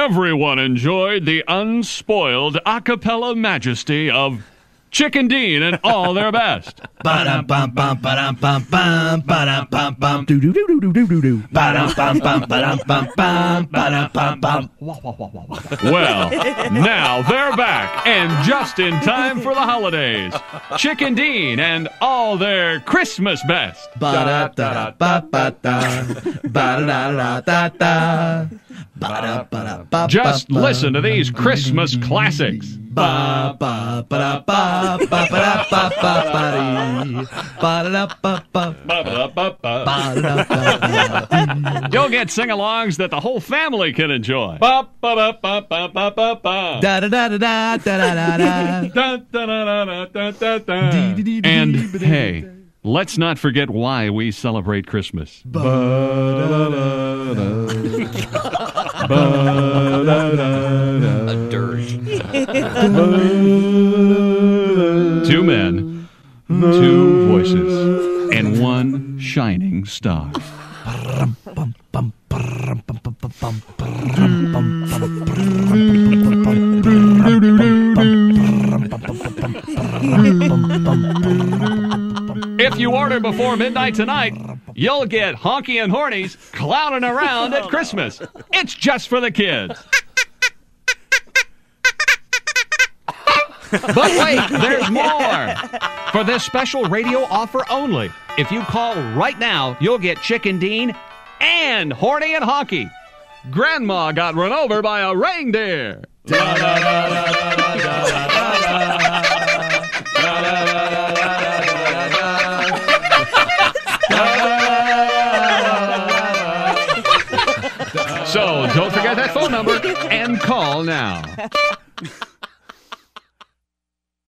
everyone enjoyed the unspoiled a cappella majesty of Chick and Dean and all their best. Ba-dum bum bum ba-dum bum bum ba-dum bum bum do do do do do do do do ba-dum bum bum ba-dum bum bum ba-dum bum bum Well, now they're back and just in time for the holidays. Chick and Dean and all their Christmas best. ba da da ba ba da ba da da da da just listen to these Christmas classics. You'll get sing alongs that the whole family can enjoy. And hey, let's not forget why we celebrate Christmas. A dirge. Two men, two voices, and one shining star. If you order before midnight tonight, you'll get honky and hornies clowning around at oh, Christmas. It's just for the kids. But wait, there's more. For this special radio offer only, if you call right now, you'll get Chick and Dean and Horny and Honky. Grandma got run over by a reindeer. So don't forget that phone number and call now.